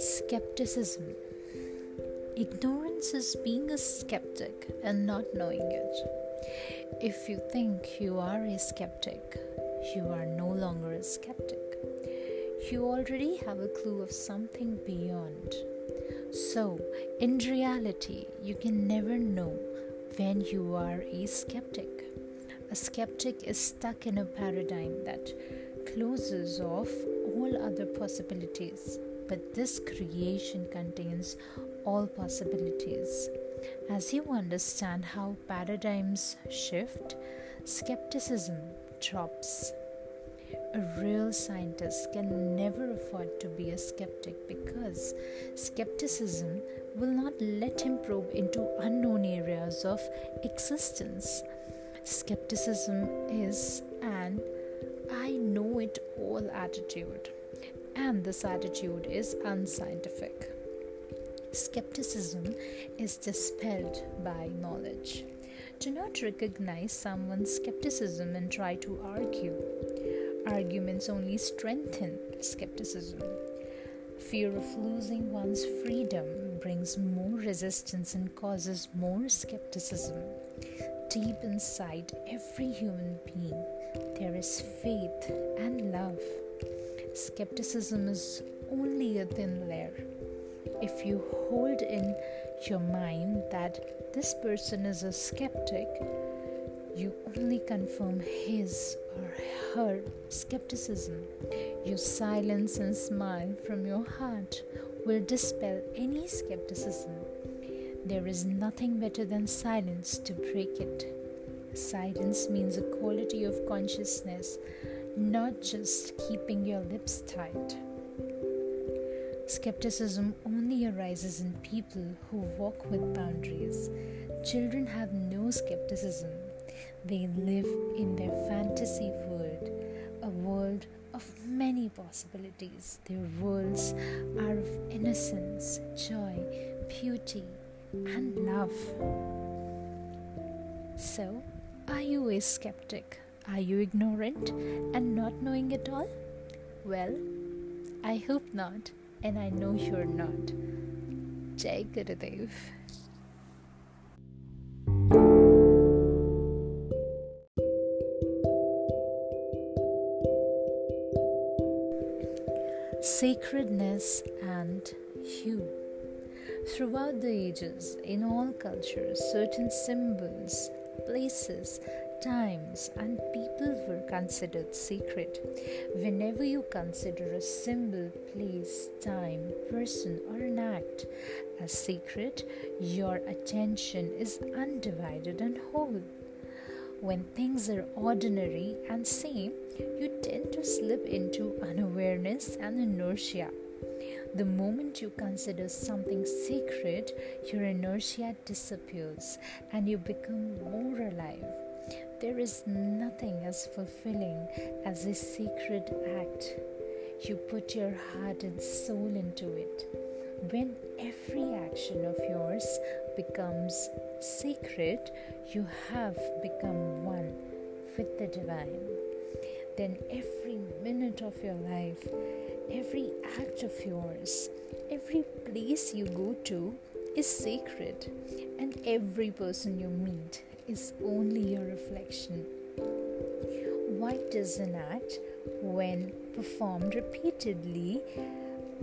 Skepticism. Ignorance is being a skeptic and not knowing it. If you think you are a skeptic, you are no longer a skeptic. You already have a clue of something beyond. So, in reality, you can never know when you are a skeptic. A skeptic is stuck in a paradigm that closes off all other possibilities but this creation contains all possibilities. As you understand how paradigms shift, skepticism drops. A real scientist can never afford to be a skeptic because skepticism will not let him probe into unknown areas of existence. Skepticism is an I know it all attitude and this attitude is unscientific. Skepticism is dispelled by knowledge. Do not recognize someone's skepticism and try to argue. Arguments only strengthen skepticism. Fear of losing one's freedom brings more resistance and causes more skepticism. Deep inside every human being, there is faith and love. Skepticism is only a thin layer. If you hold in your mind that this person is a skeptic, you only confirm his or her skepticism. Your silence and smile from your heart will dispel any skepticism. There is nothing better than silence to break it. Silence means a quality of consciousness not just keeping your lips tight. Skepticism only arises in people who walk with boundaries. Children have no skepticism. They live in their fantasy world, a world of many possibilities. Their worlds are of innocence, joy, beauty, and love. So, are you a skeptic? Are you ignorant and not knowing it all? Well, I hope not, and I know you're not. Jai Gurudev. Sacredness and hue. Throughout the ages, in all cultures, certain symbols, places, times and people were considered sacred. Whenever you consider a symbol, place, time, person, or an act as sacred, your attention is undivided and whole. When things are ordinary and same, you tend to slip into unawareness and inertia. The moment you consider something sacred, your inertia disappears and you become more alive. There is nothing as fulfilling as a sacred act. You put your heart and soul into it. When every action of yours becomes sacred, you have become one with the divine. Then every minute of your life, every act of yours, every place you go to is sacred, and every person you meet is only your reflection. Why does an act, when performed repeatedly,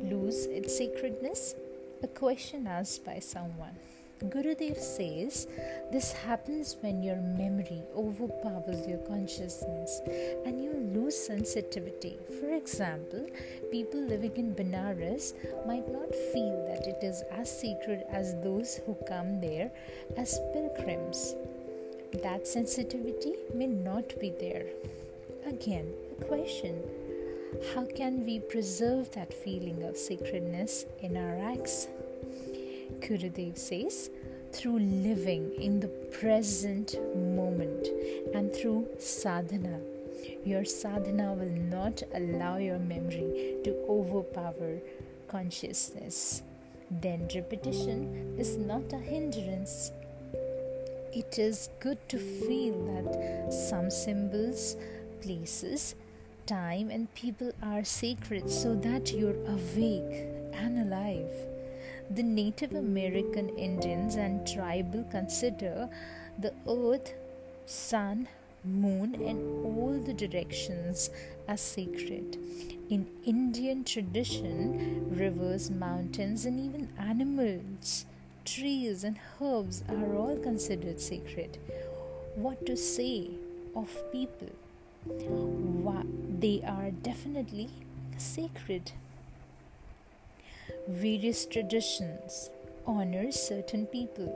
lose its sacredness? A question asked by someone. Gurudev says this happens when your memory overpowers your consciousness and you lose sensitivity. For example, people living in Benares might not feel that it is as sacred as those who come there as pilgrims that sensitivity may not be there. Again, a question How can we preserve that feeling of sacredness in our acts? Gurudev says, through living in the present moment and through sadhana. Your sadhana will not allow your memory to overpower consciousness. Then repetition is not a hindrance it is good to feel that some symbols, places, time, and people are sacred so that you're awake and alive. The Native American Indians and tribal consider the earth, sun, moon, and all the directions as sacred. In Indian tradition, rivers, mountains, and even animals, trees, and herbs are all considered sacred. What to say of people? They are definitely sacred. Various traditions honor certain people,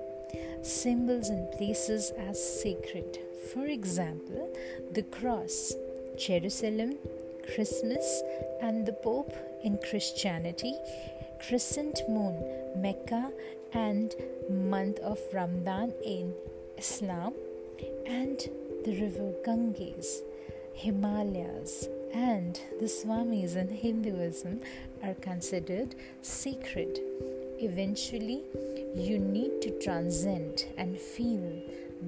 symbols, and places as sacred. For example, the cross, Jerusalem, Christmas, and the Pope in Christianity, crescent moon, Mecca, and month of Ramadan in Islam, and the river Ganges, Himalayas, and the Swamis in Hinduism are considered sacred. Eventually, you need to transcend and feel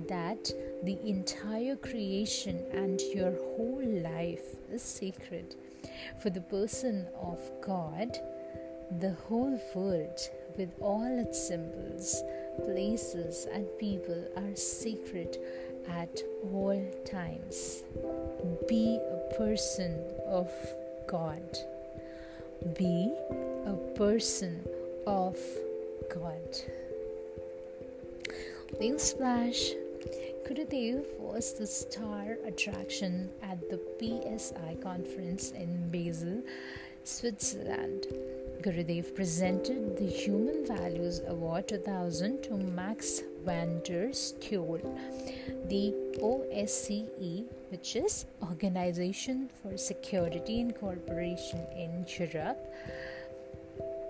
that the entire creation and your whole life is sacred. For the person of God, the whole world, with all its symbols, places, and people, are sacred at all times. Be a person of God. Be a person of God. Newsflash Gurudev was the star attraction at the PSI conference in Basel, Switzerland. Gurudev presented the Human Values Award 2000 to Max van der Stoel. The OSCE, which is Organization for Security and Cooperation in Europe,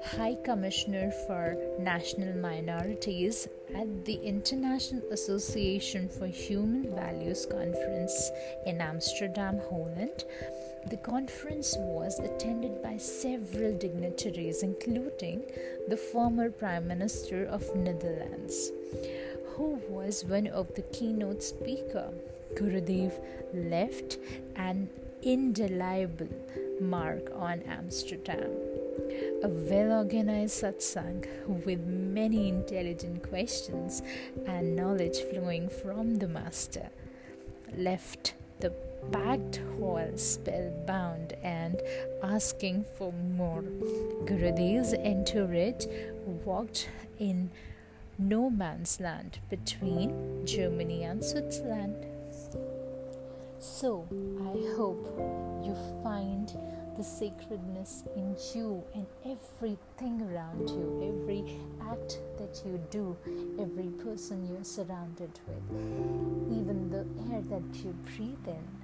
High Commissioner for National Minorities at the International Association for Human Values Conference in Amsterdam, Holland. The conference was attended by several dignitaries, including the former Prime Minister of Netherlands, who was one of the keynote speakers. Gurudev left an indelible mark on Amsterdam a well organized satsang with many intelligent questions and knowledge flowing from the Master left packed hall spellbound and asking for more. Gurudev's entourage walked in no man's land between Germany and Switzerland. So, I hope you find the sacredness in you and everything around you, every act that you do, every person you're surrounded with, even the air that you breathe in.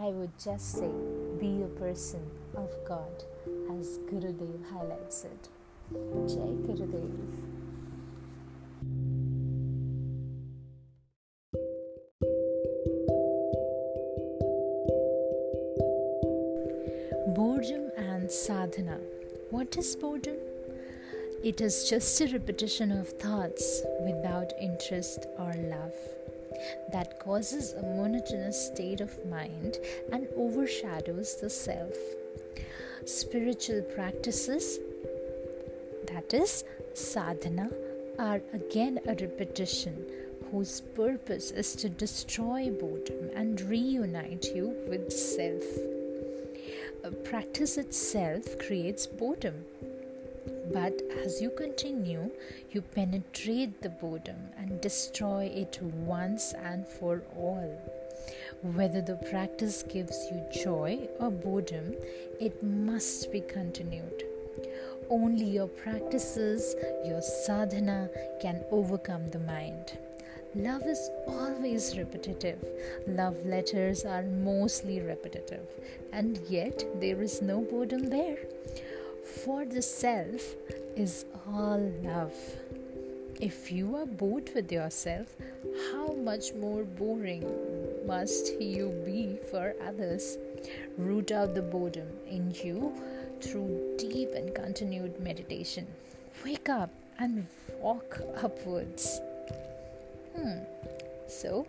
I would just say, be a person of God, as Gurudev highlights it. Jai Gurudev. Boredom and sadhana. What is boredom? It is just a repetition of thoughts without interest or love that causes a monotonous state of mind and overshadows the self. Spiritual practices, that is, sadhana, are again a repetition whose purpose is to destroy boredom and reunite you with self practice itself creates boredom. But as you continue, you penetrate the boredom and destroy it once and for all. Whether the practice gives you joy or boredom, it must be continued. Only your practices, your sadhana, can overcome the mind. Love is always repetitive. Love letters are mostly repetitive, and yet there is no boredom there. For the self is all love. If you are bored with yourself, how much more boring must you be for others? Root out the boredom in you through deep and continued meditation. Wake up and walk upwards. Hmm. So,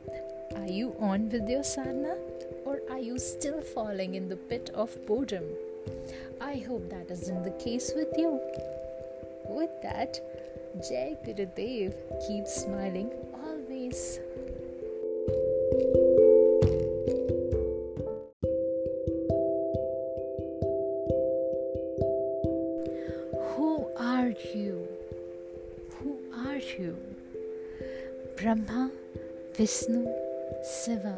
are you on with your sadhana or are you still falling in the pit of boredom? I hope that isn't the case with you. With that, Jai Gurudev keeps smiling always. Who are you? Who are you? Brahma, Vishnu, Shiva,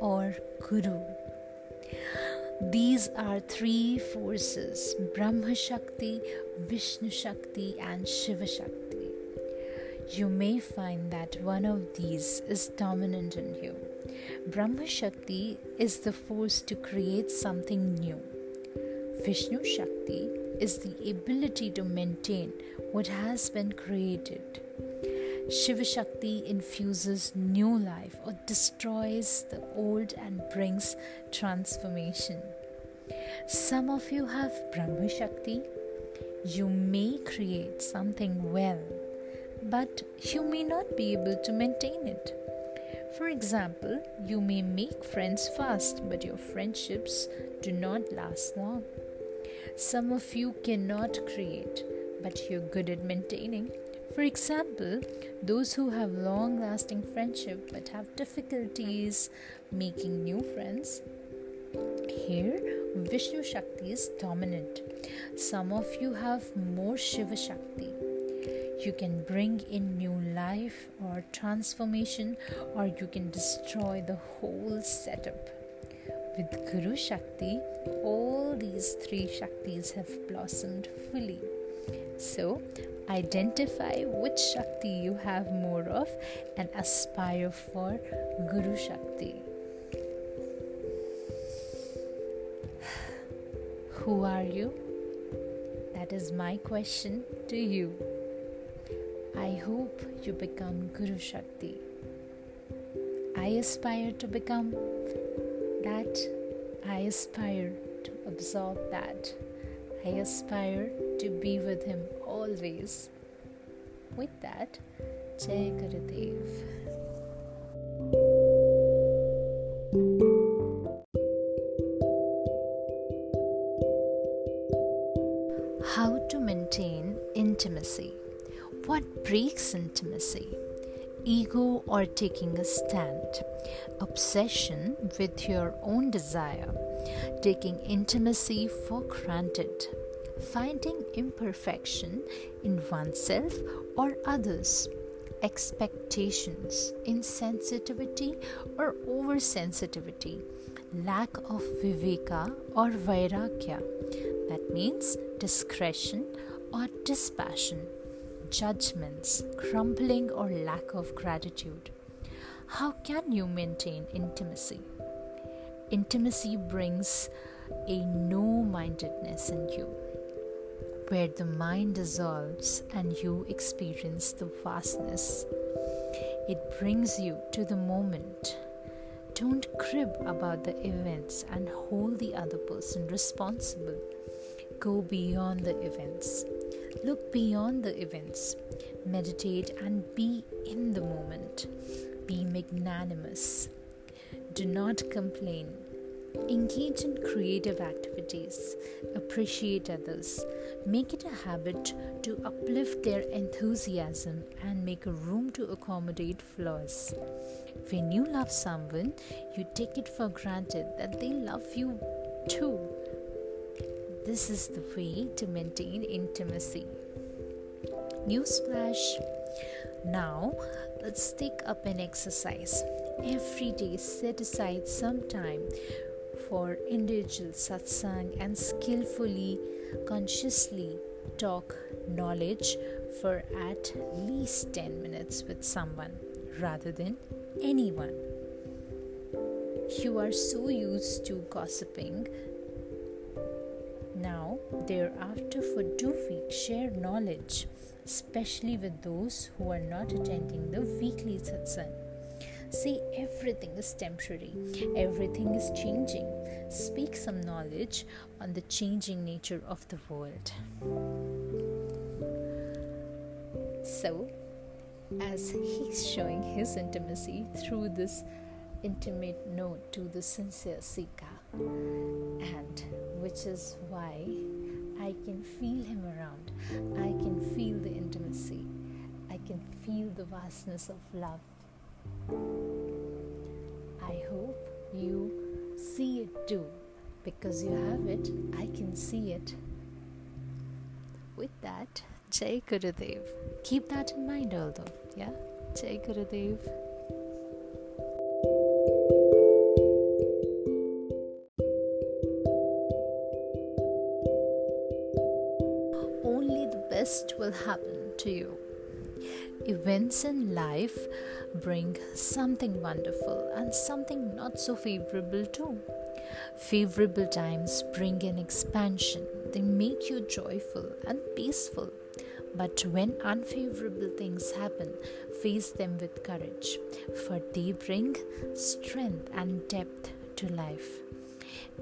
or Guru? These are three forces Brahma Shakti, Vishnu Shakti, and Shiva Shakti. You may find that one of these is dominant in you. Brahma Shakti is the force to create something new. Vishnu Shakti is the ability to maintain what has been created. Shiva Shakti infuses new life or destroys the old and brings transformation. Some of you have Brahma Shakti. You may create something well, but you may not be able to maintain it. For example, you may make friends fast, but your friendships do not last long. Some of you cannot create, but you're good at maintaining. For example, those who have long lasting friendship but have difficulties making new friends. Here, Vishnu Shakti is dominant. Some of you have more Shiva Shakti. You can bring in new life or transformation, or you can destroy the whole setup. With Guru Shakti, all these three Shaktis have blossomed fully. So, identify which Shakti you have more of and aspire for Guru Shakti. Who are you? That is my question to you. I hope you become Guru Shakti. I aspire to become that. I aspire to absorb that. I aspire to be with Him always. With that, Jai Gurudev. Breaks intimacy? Ego or taking a stand? Obsession with your own desire? taking intimacy for granted, finding imperfection in oneself or others, expectations, insensitivity or oversensitivity, lack of viveka or vairagya, that means discretion or dispassion, judgments, grumbling or lack of gratitude. How can you maintain intimacy? Intimacy brings a no mindedness in you, where the mind dissolves and you experience the vastness. It brings you to the moment. Don't crib about the events and hold the other person responsible. Go beyond the events. Look beyond the events. Meditate and be in the moment. Be magnanimous do not complain. Engage in creative activities. Appreciate others. Make it a habit to uplift their enthusiasm and make room to accommodate flaws. When you love someone, you take it for granted that they love you too. This is the way to maintain intimacy. Newsflash. Now, let's take up an exercise every day set aside some time for individual satsang and skillfully, consciously talk knowledge for at least 10 minutes with someone rather than anyone. You are so used to gossiping. Thereafter, for two weeks, share knowledge, especially with those who are not attending the weekly satsang. See, everything is temporary, everything is changing. Speak some knowledge on the changing nature of the world. So, as he's showing his intimacy through this intimate note to the sincere seeker, and which is why I can feel him around. I can feel the intimacy. I can feel the vastness of love. I hope you see it too. Because you have it, I can see it. With that, Jai Gurudev. Keep that in mind, although, yeah? Jai Gurudev. To you. Events in life bring something wonderful and something not so favorable too. Favorable times bring an expansion, they make you joyful and peaceful. But when unfavorable things happen, face them with courage, for they bring strength and depth to life.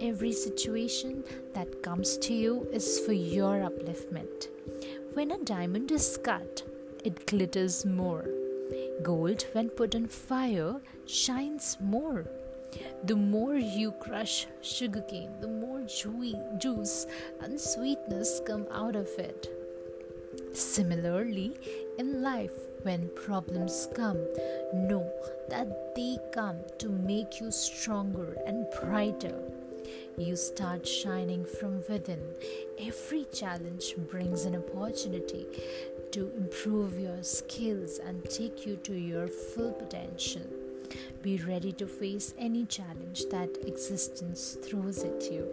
Every situation that comes to you is for your upliftment. When a diamond is cut, it glitters more. Gold, when put on fire, shines more. The more you crush sugarcane, the more juice and sweetness come out of it. Similarly, in life, when problems come, know that they come to make you stronger and brighter. You start shining from within. Every challenge brings an opportunity to improve your skills and take you to your full potential. Be ready to face any challenge that existence throws at you.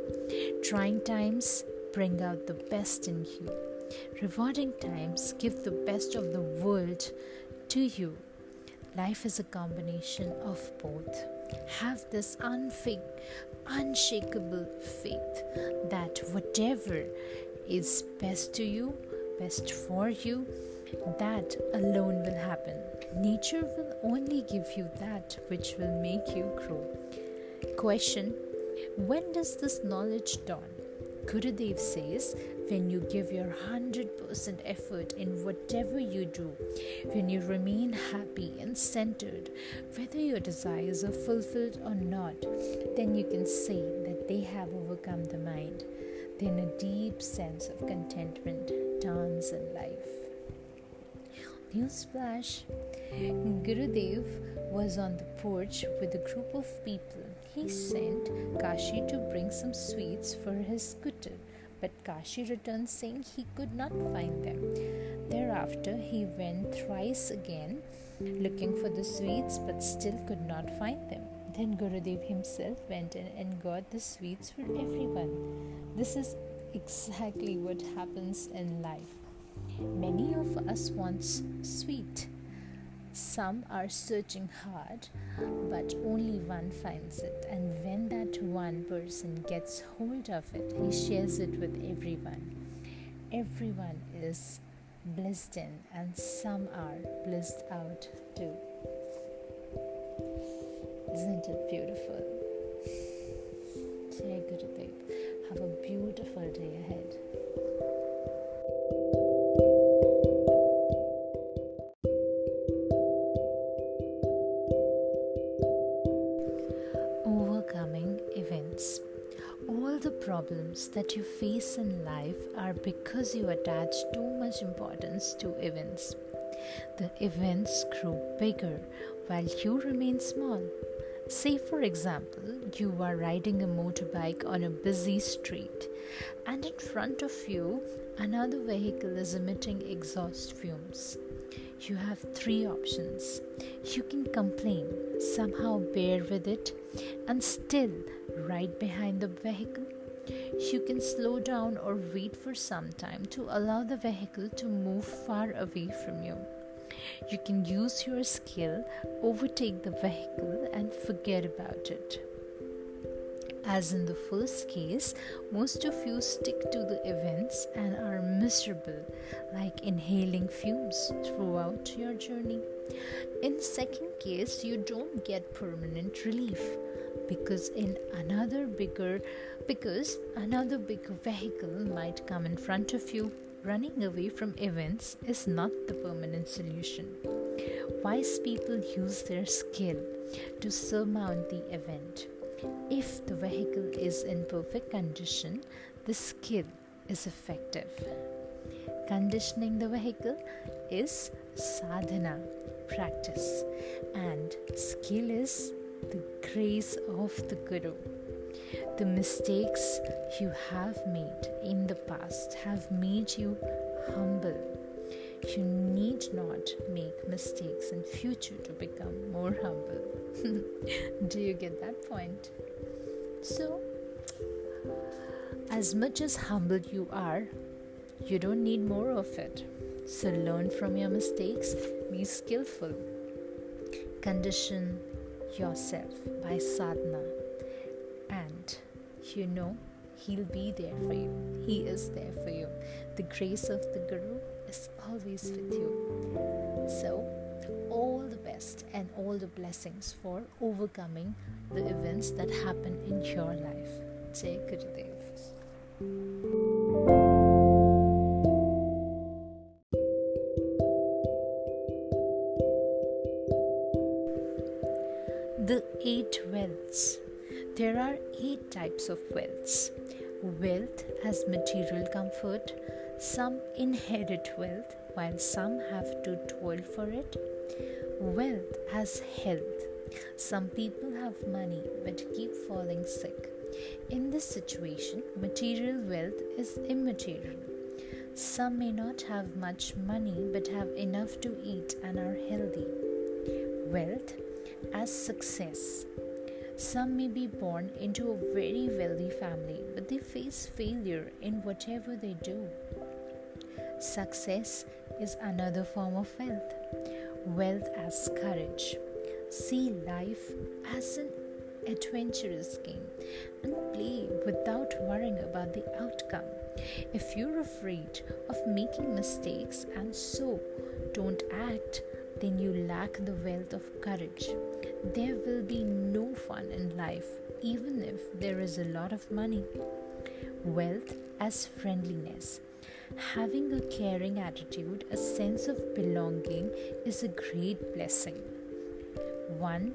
Trying times bring out the best in you. Rewarding times give the best of the world to you. Life is a combination of both. Have this unfake, unshakable faith that whatever is best to you, best for you, that alone will happen. Nature will only give you that which will make you grow. Question When does this knowledge dawn? Gurudev says, when you give your 100% effort in whatever you do, when you remain happy and centered, whether your desires are fulfilled or not, then you can say that they have overcome the mind. Then a deep sense of contentment dawns in life. Newsflash Gurudev was on the porch with a group of people. He sent Kashi to bring some sweets for his scooter, but Kashi returned saying he could not find them. Thereafter, he went thrice again looking for the sweets but still could not find them. Then Gurudev himself went in and got the sweets for everyone. This is exactly what happens in life. Many of us want sweet some are searching hard, but only one finds it. And when that one person gets hold of it, he shares it with everyone. Everyone is blissed in, and some are blissed out too. Isn't it beautiful? Jai Gurudev. Have a beautiful day ahead. That you face in life are because you attach too much importance to events. The events grow bigger while you remain small. Say, for example, you are riding a motorbike on a busy street, and in front of you, another vehicle is emitting exhaust fumes. You have three options. You can complain, somehow bear with it, and still ride behind the vehicle you can slow down or wait for some time to allow the vehicle to move far away from you. You can use your skill, overtake the vehicle, and forget about it. As in the first case, most of you stick to the events and are miserable, like inhaling fumes throughout your journey. In second case, you don't get permanent relief because in another bigger because another big vehicle might come in front of you running away from events is not the permanent solution. Wise people use their skill to surmount the event. If the vehicle is in perfect condition, the skill is effective. Conditioning the vehicle is sadhana, practice, and skill is the grace of the Guru. The mistakes you have made in the past have made you humble. You need not make mistakes in future to become more humble. Do you get that point? So, as much as humble you are, you don't need more of it. So, learn from your mistakes, be skillful, condition yourself by sadhana, and you know He'll be there for you. He is there for you. The grace of the Guru is always with you. So, all the best and all the blessings for overcoming the events that happen in your life. Jai Gurudev. wealths. There are 8 types of wealths. Wealth has material comfort. Some inherit wealth while some have to toil for it. Wealth has health. Some people have money but keep falling sick. In this situation, material wealth is immaterial. Some may not have much money but have enough to eat and are healthy. Wealth as success. Some may be born into a very wealthy family but they face failure in whatever they do. Success is another form of wealth. Wealth as courage. See life as an adventurous game and play without worrying about the outcome. If you're afraid of making mistakes and so don't act, then you lack the wealth of courage. There will be no fun in life, even if there is a lot of money. Wealth as friendliness. Having a caring attitude, a sense of belonging, is a great blessing. One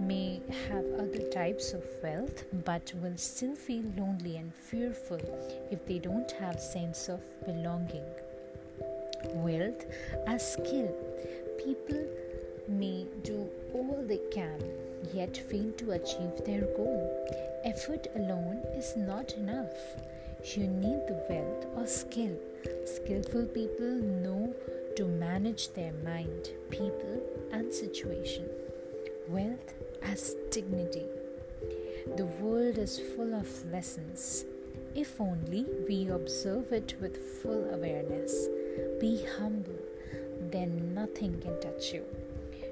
may have other types of wealth but will still feel lonely and fearful if they don't have sense of belonging wealth as skill people may do all they can yet fail to achieve their goal effort alone is not enough you need the wealth or skill skillful people know to manage their mind people and situation wealth as dignity. The world is full of lessons. If only we observe it with full awareness. Be humble, then nothing can touch you.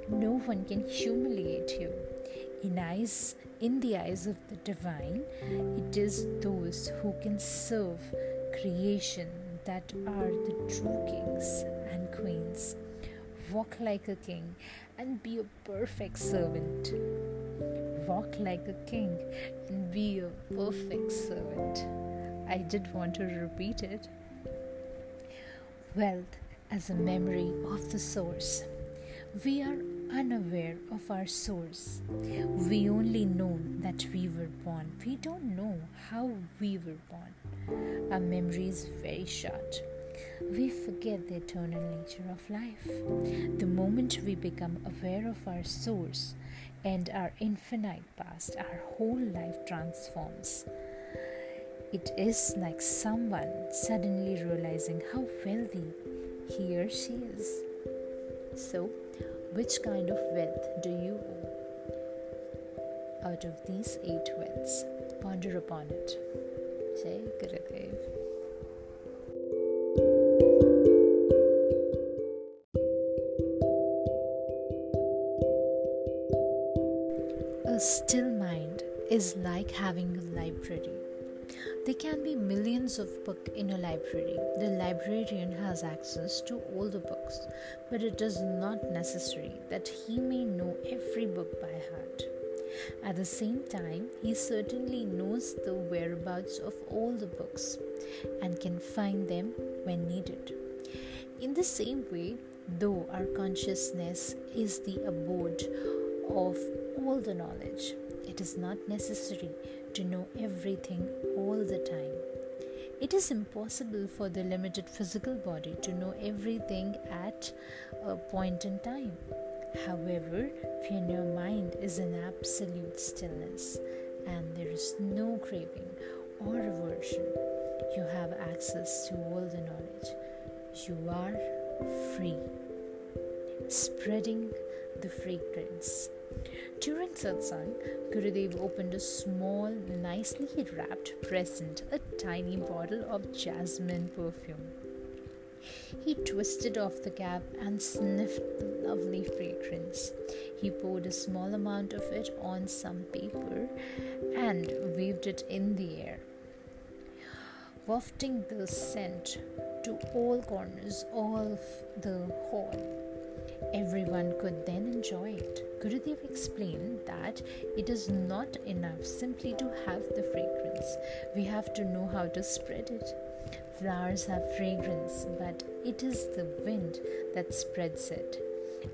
No one can humiliate you. In eyes in the eyes of the divine, it is those who can serve creation that are the true kings and queens. Walk like a king and be a perfect servant. Walk like a king and be a perfect servant. I did want to repeat it. Wealth as a memory of the source. We are unaware of our source. We only know that we were born. We don't know how we were born. Our memory is very short we forget the eternal nature of life. The moment we become aware of our source and our infinite past, our whole life transforms. It is like someone suddenly realizing how wealthy he or she is. So, which kind of wealth do you own? Out of these eight wealths, ponder upon it. Jai Gurudev. A still mind is like having a library. There can be millions of books in a library. The librarian has access to all the books, but it is not necessary that he may know every book by heart. At the same time, he certainly knows the whereabouts of all the books and can find them when needed. In the same way, though our consciousness is the abode of all the knowledge. It is not necessary to know everything all the time. It is impossible for the limited physical body to know everything at a point in time. However, when your mind is in absolute stillness and there is no craving or aversion, you have access to all the knowledge. You are free, spreading the fragrance. During satsang, Gurudev opened a small, nicely wrapped present, a tiny bottle of jasmine perfume. He twisted off the cap and sniffed the lovely fragrance. He poured a small amount of it on some paper and waved it in the air, wafting the scent to all corners of the hall. Everyone could then enjoy it. Gurudev explained that it is not enough simply to have the fragrance, we have to know how to spread it. Flowers have fragrance, but it is the wind that spreads it.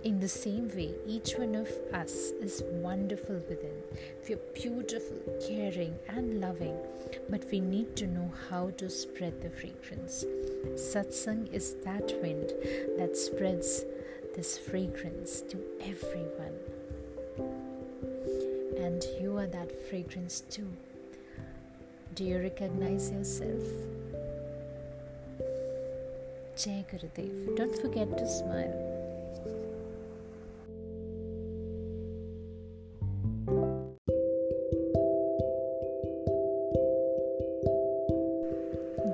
In the same way, each one of us is wonderful within. We are beautiful, caring, and loving, but we need to know how to spread the fragrance. Satsang is that wind that spreads this fragrance to everyone. And you are that fragrance too. Do you recognize yourself? Jai Gurudev. Don't forget to smile.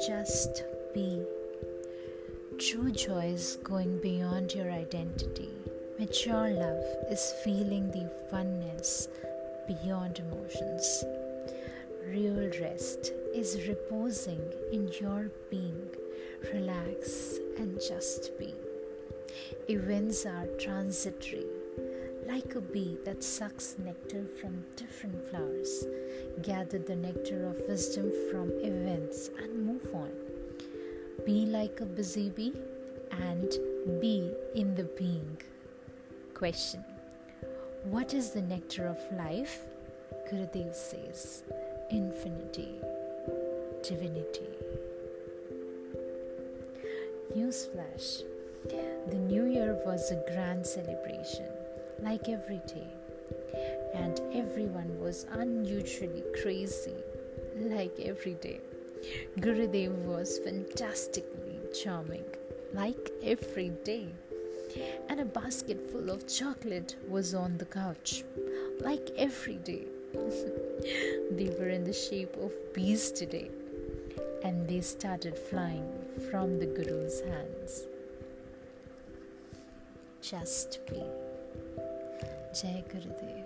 Just is going beyond your identity. Mature love is feeling the oneness beyond emotions. Real rest is reposing in your being. Relax and just be. Events are transitory, like a bee that sucks nectar from different flowers. Gather the nectar of wisdom from events and move on. Be like a busy bee and be in the being. Question What is the nectar of life? Gurudev says infinity, divinity. Newsflash The New Year was a grand celebration, like every day, and everyone was unusually crazy, like every day. Gurudev was fantastically charming, like every day. And a basket full of chocolate was on the couch, like every day. they were in the shape of bees today, and they started flying from the Guru's hands. Just be. Jai Gurudev.